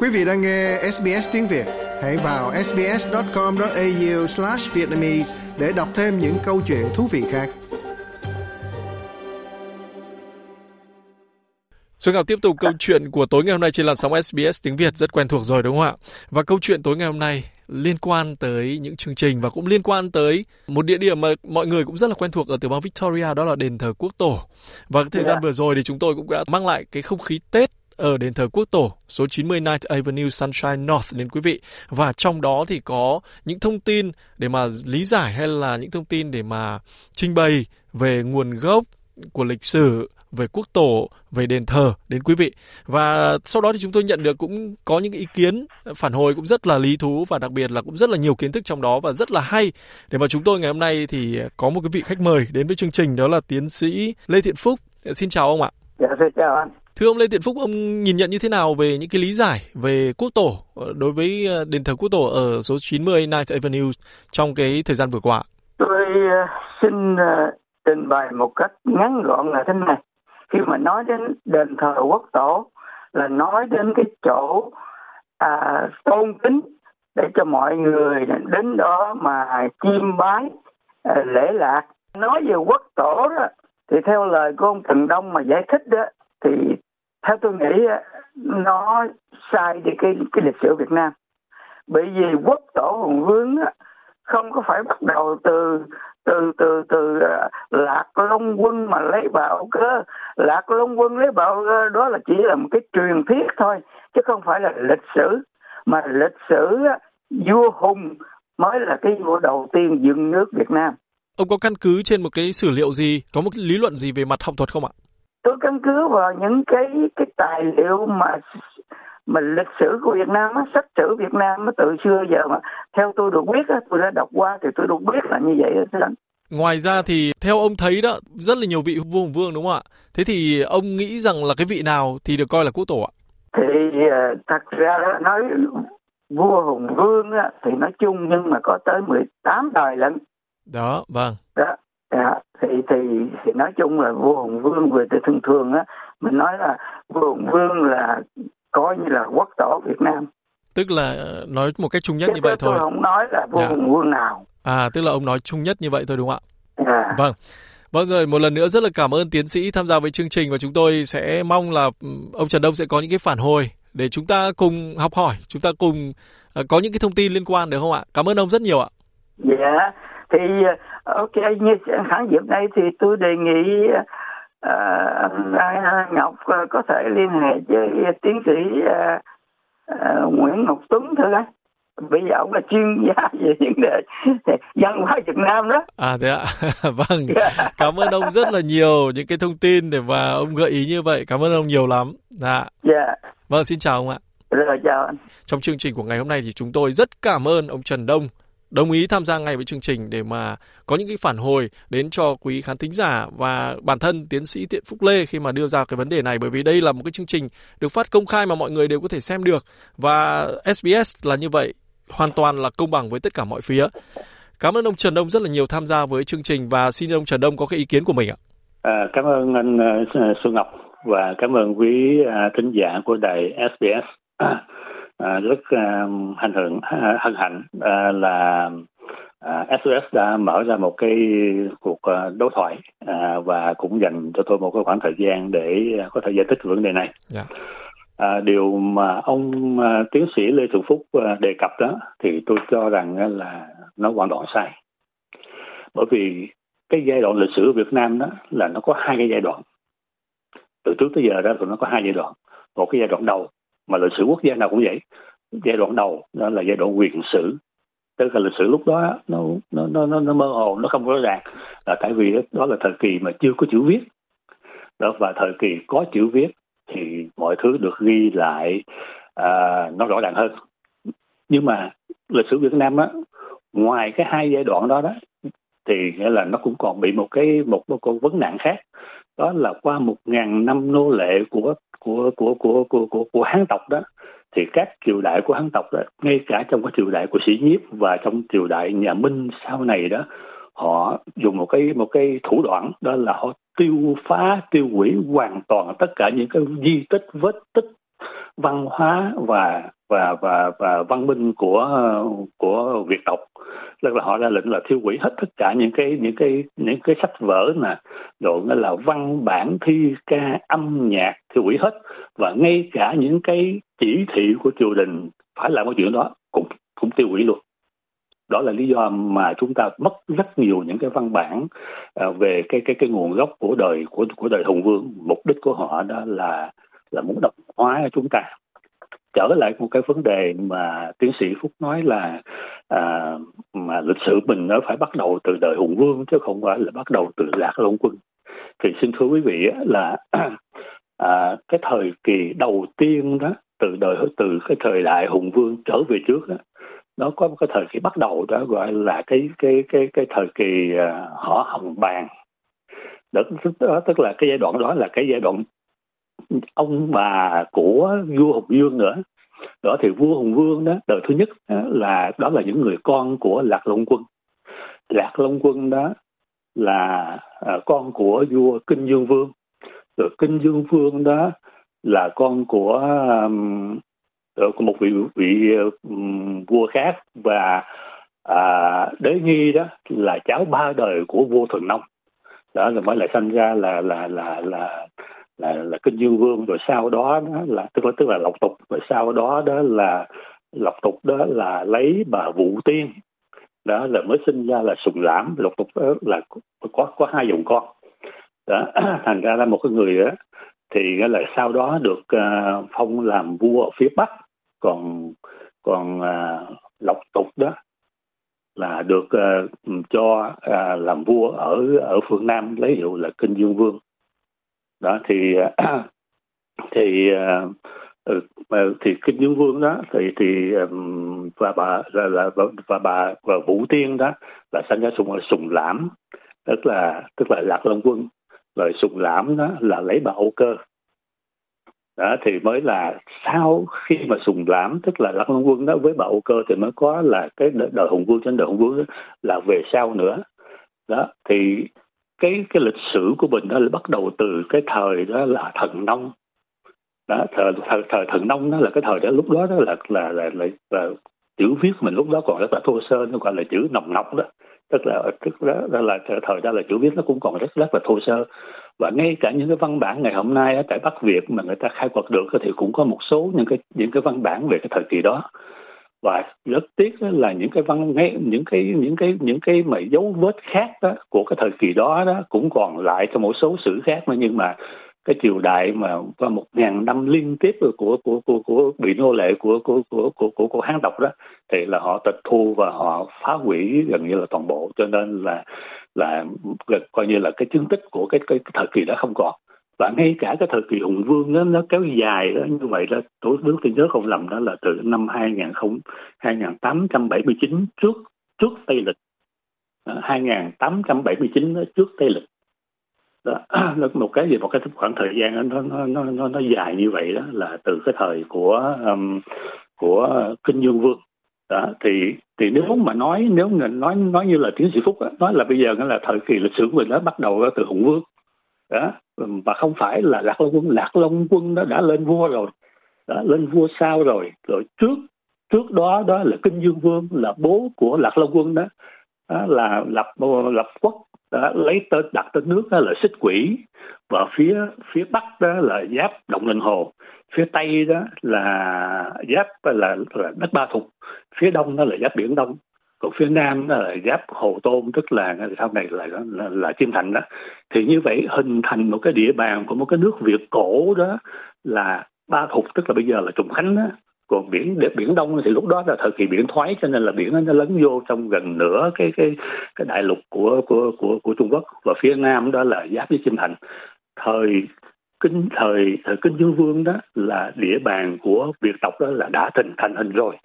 Quý vị đang nghe SBS tiếng Việt, hãy vào sbs.com.au/vietnamese để đọc thêm những câu chuyện thú vị khác. Xuân Ngọc tiếp tục câu chuyện của tối ngày hôm nay trên làn sóng SBS tiếng Việt rất quen thuộc rồi đúng không ạ? Và câu chuyện tối ngày hôm nay liên quan tới những chương trình và cũng liên quan tới một địa điểm mà mọi người cũng rất là quen thuộc ở tiểu bang Victoria đó là đền thờ quốc tổ. Và thời gian. Dạ. vừa rồi thì chúng tôi cũng đã mang lại cái không khí Tết Ờ, ở đền thờ quốc tổ số 90 Night Avenue Sunshine North đến quý vị. Và trong đó thì có những thông tin để mà lý giải hay là những thông tin để mà trình bày về nguồn gốc của lịch sử về quốc tổ, về đền thờ đến quý vị. Và sau đó thì chúng tôi nhận được cũng có những ý kiến phản hồi cũng rất là lý thú và đặc biệt là cũng rất là nhiều kiến thức trong đó và rất là hay. Để mà chúng tôi ngày hôm nay thì có một cái vị khách mời đến với chương trình đó là tiến sĩ Lê Thiện Phúc. Xin chào ông ạ. Dạ, xin chào anh. Thưa ông Lê Tiện Phúc, ông nhìn nhận như thế nào về những cái lý giải về quốc tổ ờ, đối với ờ, đền thờ quốc tổ ở số 90 Night Avenue trong cái thời gian vừa qua? Tôi ờ, xin trình bày một cách ngắn gọn là thế này. Khi mà nói đến đền thờ quốc tổ là nói đến cái chỗ à, tôn kính để cho mọi người đến đó mà chiêm bái à, lễ lạc. Nói về quốc tổ đó thì theo lời của ông Trần Đông mà giải thích đó thì theo tôi nghĩ nó sai đi cái cái lịch sử Việt Nam. Bởi vì quốc tổ hùng vương không có phải bắt đầu từ từ từ từ ờ, lạc long quân mà lấy bạo cơ. Lạc long quân lấy bạo cơ, đó là chỉ là một cái truyền thuyết thôi, chứ không phải là lịch sử. Mà lịch sử vua hùng mới là cái vua đầu tiên dựng nước Việt Nam. Ông có căn cứ trên một cái sử liệu gì, có một lý luận gì về mặt học thuật không ạ? Tôi căn cứ vào những cái cái tài liệu mà mà lịch sử của Việt Nam á, sách sử Việt Nam á, từ xưa giờ mà theo tôi được biết á, tôi đã đọc qua thì tôi được biết là như vậy đó. Ngoài ra thì theo ông thấy đó rất là nhiều vị vua hùng vương đúng không ạ? Thế thì ông nghĩ rằng là cái vị nào thì được coi là quốc tổ ạ? Thì uh, thật ra đó, nói vua hùng vương á, thì nói chung nhưng mà có tới 18 đời lận. Đó, vâng. Đó, dạ thì thì thì nói chung là vua hùng vương về từ thường thường á mình nói là vua hùng vương là coi như là quốc tổ việt nam tức là nói một cách chung nhất Chứ như vậy thôi tôi không nói là vua dạ. hùng vương nào à tức là ông nói chung nhất như vậy thôi đúng không ạ dạ. vâng Vâng rồi, một lần nữa rất là cảm ơn tiến sĩ tham gia với chương trình và chúng tôi sẽ mong là ừ, ông Trần Đông sẽ có những cái phản hồi để chúng ta cùng học hỏi, chúng ta cùng uh, có những cái thông tin liên quan được không ạ? Cảm ơn ông rất nhiều ạ. Dạ, thì ok như khán dịp đây thì tôi đề nghị uh, Ngọc có thể liên hệ với tiến sĩ uh, uh, Nguyễn Ngọc Tuấn thưa anh bây giờ ông là chuyên gia về vấn đề văn hóa Việt Nam đó. À thế ạ. vâng. Cảm ơn ông rất là nhiều những cái thông tin để mà ông gợi ý như vậy. Cảm ơn ông nhiều lắm. Dạ. Dạ. Vâng, xin chào ông ạ. Rồi chào anh. Trong chương trình của ngày hôm nay thì chúng tôi rất cảm ơn ông Trần Đông đồng ý tham gia ngay với chương trình để mà có những cái phản hồi đến cho quý khán thính giả và bản thân tiến sĩ Tiện Phúc Lê khi mà đưa ra cái vấn đề này bởi vì đây là một cái chương trình được phát công khai mà mọi người đều có thể xem được và SBS là như vậy hoàn toàn là công bằng với tất cả mọi phía. Cảm ơn ông Trần Đông rất là nhiều tham gia với chương trình và xin ông Trần Đông có cái ý kiến của mình ạ. À, cảm ơn anh à, Xuân Ngọc và cảm ơn quý à, thính giả của đài SBS. À, à, rất à, hân hạnh hân hạnh à, là à, SOS đã mở ra một cái cuộc à, đối thoại à, và cũng dành cho tôi một cái khoảng thời gian để à, có thể giải thích vấn đề này. Yeah. Dạ. À, điều mà ông à, tiến sĩ Lê Thượng Phúc à, đề cập đó thì tôi cho rằng à, là nó hoàn toàn sai. Bởi vì cái giai đoạn lịch sử Việt Nam đó là nó có hai cái giai đoạn. Từ trước tới giờ đó thì nó có hai giai đoạn. Một cái giai đoạn đầu mà lịch sử quốc gia nào cũng vậy. Giai đoạn đầu đó là giai đoạn quyền sử. Tức là lịch sử lúc đó nó nó nó nó, nó mơ hồ nó không rõ ràng. Là tại vì đó là thời kỳ mà chưa có chữ viết. Đó và thời kỳ có chữ viết thì mọi thứ được ghi lại à, nó rõ ràng hơn. Nhưng mà lịch sử Việt Nam á ngoài cái hai giai đoạn đó đó thì nghĩa là nó cũng còn bị một cái một, một con vấn nạn khác đó là qua một ngàn năm nô lệ của của của của của của, của Hán tộc đó thì các triều đại của Hán tộc đó ngay cả trong cái triều đại của sĩ nhiếp và trong triều đại nhà Minh sau này đó họ dùng một cái một cái thủ đoạn đó là họ tiêu phá tiêu hủy hoàn toàn tất cả những cái di tích vết tích văn hóa và và và và văn minh của của Việt tộc. Tức là họ ra lệnh là thiêu hủy hết tất cả những cái những cái những cái sách vở nè. Rồi nó là văn bản, thi ca, âm nhạc, thiêu hủy hết. Và ngay cả những cái chỉ thị của triều đình phải làm cái chuyện đó cũng cũng tiêu hủy luôn. Đó là lý do mà chúng ta mất rất nhiều những cái văn bản à, về cái cái cái nguồn gốc của đời, của của đời hùng vương. Mục đích của họ đó là là muốn độc hóa chúng ta. Trở lại một cái vấn đề mà tiến sĩ phúc nói là à, mà lịch sử mình nó phải bắt đầu từ đời hùng vương chứ không phải là bắt đầu từ lạc long quân. Thì xin thưa quý vị là à, cái thời kỳ đầu tiên đó từ đời từ cái thời đại hùng vương trở về trước đó, nó có một cái thời kỳ bắt đầu đó gọi là cái cái cái cái thời kỳ uh, họ hồng bàng. Đó tức là cái giai đoạn đó là cái giai đoạn ông bà của vua hùng vương nữa. Đó thì vua hùng vương đó đời thứ nhất đó, là đó là những người con của lạc long quân. Lạc long quân đó là à, con của vua kinh dương vương. Rồi kinh dương vương đó là con của um, của một vị vị um, vua khác và à, đế nghi đó là cháu ba đời của vua thuần nông. Đó là mới lại sinh ra là là là là là, là kinh dương vương rồi sau đó, đó là tức là tức là lộc tục rồi sau đó đó là lộc tục đó là lấy bà vũ tiên. Đó là mới sinh ra là sùng lãm. Lộc tục đó là có có hai dòng con. Đó thành ra là một cái người đó thì là sau đó được uh, phong làm vua ở phía bắc. Còn còn uh, lộc tục đó là được uh, cho uh, làm vua ở ở phương nam lấy hiệu là kinh dương vương đó thì à, thì à, ừ, thì kinh dương vương đó thì thì và bà là, là và bà và vũ tiên đó là sanh ra sùng sùng lãm tức là tức là lạc long quân. Rồi sùng lãm đó là lấy bà âu cơ. Đó thì mới là sau khi mà sùng lãm tức là lạc long quân đó với bà âu cơ thì mới có là cái đời hùng vương trên đời hùng vương đó là về sau nữa. Đó thì cái cái lịch sử của mình đó là bắt đầu từ cái thời đó là thần nông. Đó thời thời, thời thần nông đó là cái thời đó lúc đó đó là là là, là, là chữ viết mình lúc đó còn rất là thô sơ nó gọi là chữ nồng nọc đó. Tức là tức đó, đó là thời đó là chữ viết nó cũng còn rất rất là thô sơ. Và ngay cả những cái văn bản ngày hôm nay ở tại Bắc Việt mà người ta khai quật được thì cũng có một số những cái những cái văn bản về cái thời kỳ đó và rất tiếc là những cái văn nghệ những cái những cái những cái mà dấu vết khác đó của cái thời kỳ đó đó cũng còn lại trong một số sử khác mà nhưng mà cái triều đại mà qua một ngàn năm liên tiếp của của của của, của bị nô lệ của của của của của, của hán độc đó thì là họ tịch thu và họ phá hủy gần như là toàn bộ. Cho nên là là coi như là cái chứng tích của cái cái, cái thời kỳ đó không còn và ngay cả cái thời kỳ hùng vương đó, nó kéo dài đó như vậy đó tổ nước tôi nhớ không lầm đó là từ năm 2000 2879 trước trước tây lịch. À, 2879 đó, trước tây lịch. Đó, một cái gì một cái khoảng thời gian nó nó nó nó nó dài như vậy đó là từ cái thời của um, của kinh dương vương. Đó thì thì nếu mà nói nếu nói nói như là tiến sĩ phúc đó, nói là bây giờ là thời kỳ lịch sử của mình nó bắt đầu từ hùng vương đó. Và không phải là lạc long quân lạc long quân nó đã lên vua rồi. Đó, lên vua sao rồi. Rồi trước trước đó đó là kinh dương vương là bố của lạc long quân đó, đó là lập lập quốc đó, lấy tên đặt tên nước đó là xích quỷ. Và phía phía bắc đó là giáp động linh hồ. Phía tây đó là giáp là, là đất ba thục. Phía đông đó là giáp biển đông còn phía nam đó là giáp hồ tôn tức là sau này là là, là chiêm thành đó. Thì như vậy hình thành một cái địa bàn của một cái nước việt cổ đó là ba thục tức là bây giờ là trùng khánh đó. Còn biển biển đông thì lúc đó là thời kỳ biển thoái cho nên là biển nó lấn vô trong gần nửa cái cái cái đại lục của của của của Trung Quốc. Và phía nam đó là giáp với Chiêm Thành. Thời kinh thời thời kinh dương vương đó là địa bàn của việt tộc đó là đã thành thành hình rồi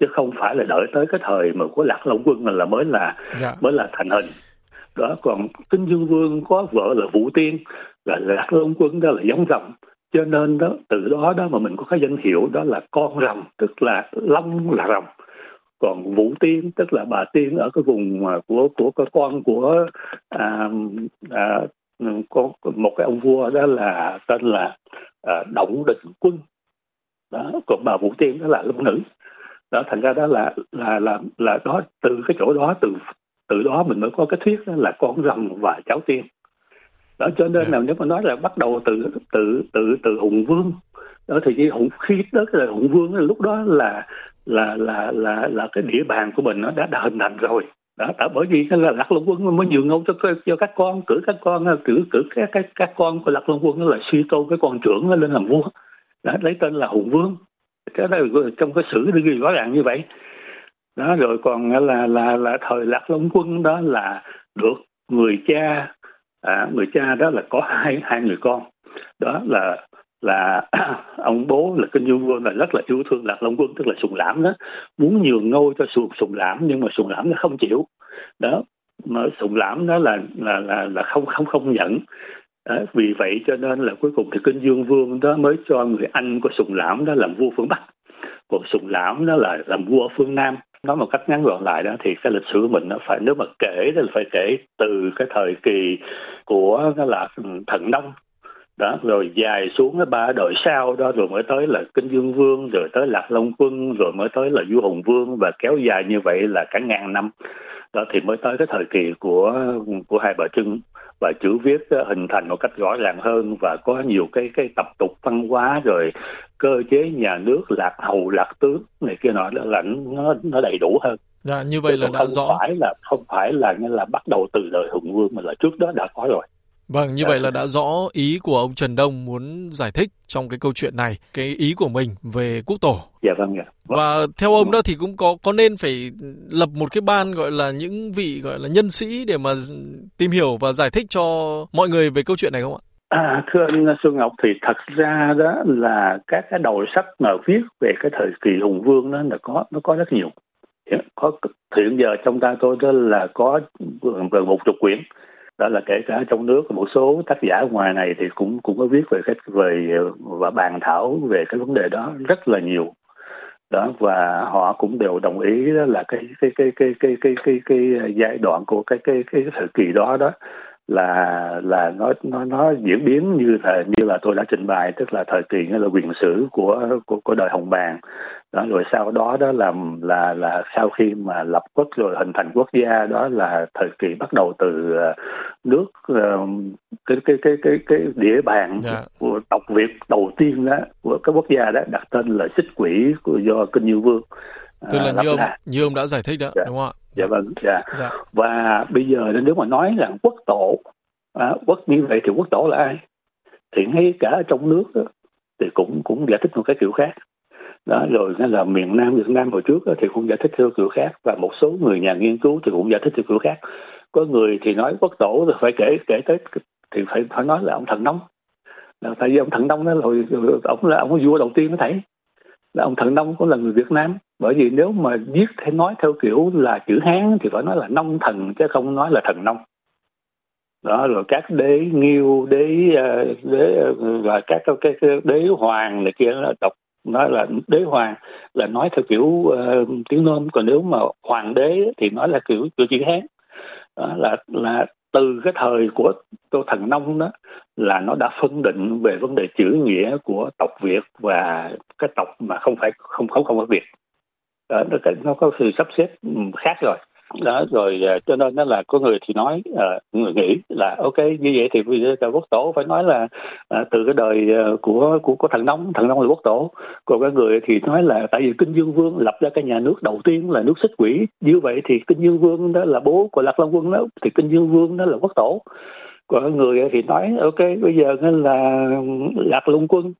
chứ không phải là đợi tới cái thời mà của lạc long quân là mới là dạ. mới là thành hình. Đó còn kinh dương vương có vợ là vũ tiên là lạc long quân đó là giống rồng. Cho nên đó từ đó đó mà mình có cái danh hiệu đó là con rồng tức là long là rồng. Còn vũ tiên tức là bà tiên ở cái vùng của của, của con của à, à, có một cái ông vua đó là tên là à, động định quân. Đó còn bà vũ tiên đó là long nữ đó thành ra đó là là là là đó từ cái chỗ đó từ từ đó mình mới có cái thuyết đó là con rồng và cháu tiên. Đó cho nên là nếu mà nói là bắt đầu từ từ từ từ hùng vương đó thì hùng khi đó là hùng vương lúc đó là là là là là cái địa bàn của mình nó đã, đã hình thành rồi. Đó tại bởi vì là lạc long quân mới nhường ngôi cho cho các con cử các con cử cử các các các con của lạc long quân là suy tôn cái con trưởng lên làm vua. Đó lấy tên là hùng vương cái đó trong cái sử được ghi rõ ràng như vậy. Đó rồi còn là là là thời lạc long quân đó là được người cha à, người cha đó là có hai hai người con. Đó là là ông bố là kinh dương vương là rất là yêu thương lạc long quân tức là sùng lãm đó. Muốn nhường ngôi cho sùng sùng lãm nhưng mà sùng lãm nó không chịu. Đó mà sùng lãm đó là là là là không không không nhận đó, vì vậy cho nên là cuối cùng thì kinh dương vương đó mới cho người anh của sùng lãm đó làm vua phương bắc. Còn sùng lãm đó là làm vua phương nam. Nói một cách ngắn gọn lại đó thì cái lịch sử của mình nó phải nếu mà kể thì phải kể từ cái thời kỳ của nó là ừ, thần nông. Đó rồi dài xuống cái ba đời sau đó rồi mới tới là kinh dương vương rồi tới lạc long quân rồi mới tới là vua hùng vương và kéo dài như vậy là cả ngàn năm. Đó thì mới tới cái thời kỳ của của hai bà trưng và chữ viết hình thành một cách rõ ràng hơn và có nhiều cái cái tập tục văn hóa rồi cơ chế nhà nước lạc hầu lạc tướng này kia nọ là nó nó đầy đủ hơn Dạ, như vậy là đã không rõ. phải là không phải là là bắt đầu từ đời hùng vương mà là trước đó đã có rồi Vâng, như vậy là đã rõ ý của ông Trần Đông muốn giải thích trong cái câu chuyện này, cái ý của mình về quốc tổ. dạ vâng dạ Vâng. Và theo ông đó thì cũng có có nên phải lập một cái ban gọi là những vị gọi là nhân sĩ để mà tìm hiểu và giải thích cho mọi người về câu chuyện này không ạ? À, thưa anh Xuân Ngọc thì thật ra đó là các cái đầu sách mà viết về cái thời kỳ hùng vương đó là có nó có rất nhiều có hiện giờ trong ta tôi đó là có gần một chục quyển đó là kể cả trong nước một số tác giả ngoài này thì cũng cũng có viết về cái về và bàn thảo về cái vấn đề đó rất là nhiều. Đó và họ cũng đều đồng ý đó là cái cái cái cái cái cái cái, cái, cái giai đoạn của cái cái cái thời kỳ đó đó là là nó nó nó diễn biến như là như là tôi đã trình bày tức là thời kỳ nghĩa là quyền sử của của của đời hồng bàng đó rồi sau đó đó là là là sau khi mà lập quốc rồi hình thành quốc gia đó là thời kỳ bắt đầu từ uh, nước uh, cái cái cái cái cái địa bàn Dạ. của tộc Việt đầu tiên đó của cái quốc gia đó đặt tên là xích quỷ của do kinh như vương Tức là à, như ông như ông đã giải thích đó, Dạ. đúng không ạ? dạ vâng dạ. Dạ. và bây giờ nếu mà nói rằng quốc tổ à, quốc như vậy thì quốc tổ là ai? Thì ngay cả ở trong nước đó, thì cũng cũng giải thích một cái kiểu khác. Đó rồi nó là miền Nam Việt Nam hồi trước thì cũng giải thích theo kiểu khác. Và một số người nhà nghiên cứu thì cũng giải thích theo kiểu khác. Có người thì nói quốc tổ thì phải kể kể tới thì phải phải nói là ông thần nông. Là tại vì ông thần nông đó hồi- ông là ông vua đầu tiên nó thấy là ông thần nông cũng là người Việt Nam. Bởi vì nếu mà viết hay nói theo kiểu là chữ Hán thì phải nói là nông thần chứ không nói là thần nông. Đó rồi các đế nghiêu đế ờ, đế ờ, và các cái, cái đế hoàng này kia là đọc nói là đế hoàng là nói theo kiểu uh, tiếng nôm. Còn nếu mà hoàng đế thì nói là kiểu kiểu chữ hán. Đó là là từ cái thời của tô thần nông đó là nó đã phân định về vấn đề chữ nghĩa của tộc Việt và cái tộc mà không phải không không không phải Việt. Đó, nó, có sự sắp xếp ừ, khác rồi đó rồi à, cho nên nó là có người thì nói uh, người nghĩ là ok như vậy thì bây giờ quốc tổ phải nói là uh, từ cái đời uh, của của của thằng nông thằng nông là quốc tổ. Còn cái người thì nói là tại vì kinh dương vương lập ra cái nhà nước đầu tiên là nước xích quỷ. Như vậy thì kinh dương vương đó là bố của lạc long quân đó thì kinh dương vương đó là quốc tổ. Còn cái người thì nói ok bây giờ nên là lạc long quân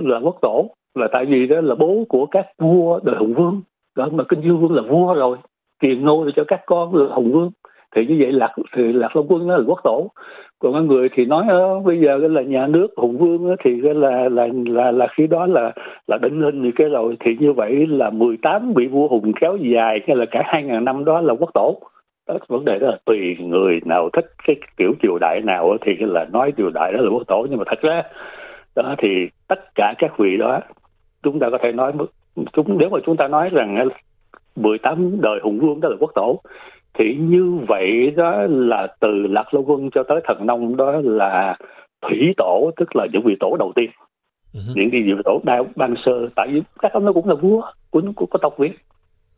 là quốc tổ. Là tại vì đó là bố của các vua đời hùng vương. Đó mà kinh dương vương là vua rồi truyền ngôi cho các con là hùng vương. Thì như vậy lạc thì lạc long quân đó là quốc tổ. Còn có người thì nói ờ, bây giờ là nhà nước hùng vương thì là là là là khi đó là là định hình thì cái rồi. Thì như vậy là 18 vị vua hùng kéo dài cái là cả hai ngàn năm đó là quốc tổ. Đó, vấn đề đó là tùy người nào thích cái kiểu triều đại nào thì là nói triều đại đó là quốc tổ. Nhưng mà thật ra đó thì tất cả các vị đó chúng ta có thể nói chúng nếu mà chúng ta nói rằng 18 đời hùng vương đó là quốc tổ. Thì như vậy đó là từ lạc long quân cho tới thần nông đó là thủy tổ tức là những vị tổ đầu tiên. Uh-huh. những cái vị tổ đa ban sơ tại vì các ông nó cũng là vua của của, của tộc việt.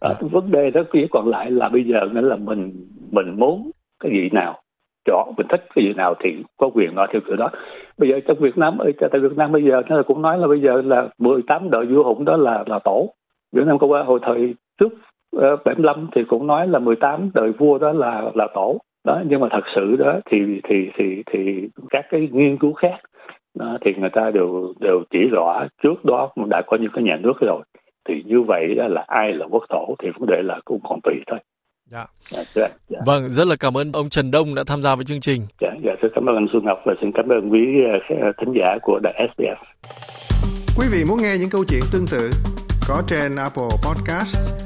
À, uh vấn đề đó chỉ còn lại là bây giờ nữa là mình mình muốn cái gì nào chọn mình thích cái gì nào thì có quyền nói theo kiểu đó. Bây giờ trong Việt Nam ở tại Việt Nam bây giờ nó cũng nói là bây giờ là 18 đời vua hùng đó là là tổ. Việt Nam có qua hồi thời trước ờ, 75 thì cũng nói là 18 đời vua đó là là tổ đó nhưng mà thật sự đó thì thì thì thì các cái nghiên cứu khác đó, thì người ta đều đều chỉ rõ trước đó đã có những cái nhà nước rồi thì như vậy là ai là quốc tổ thì vấn đề là cũng còn tùy thôi Dạ. Dạ, dạ. dạ. Vâng, rất là cảm ơn ông Trần Đông đã tham gia với chương trình. Dạ, dạ xin cảm ơn anh Xuân Ngọc và xin cảm ơn quý ờ, thính giả của đài SBS. Quý vị muốn nghe những câu chuyện tương tự có trên Apple Podcast,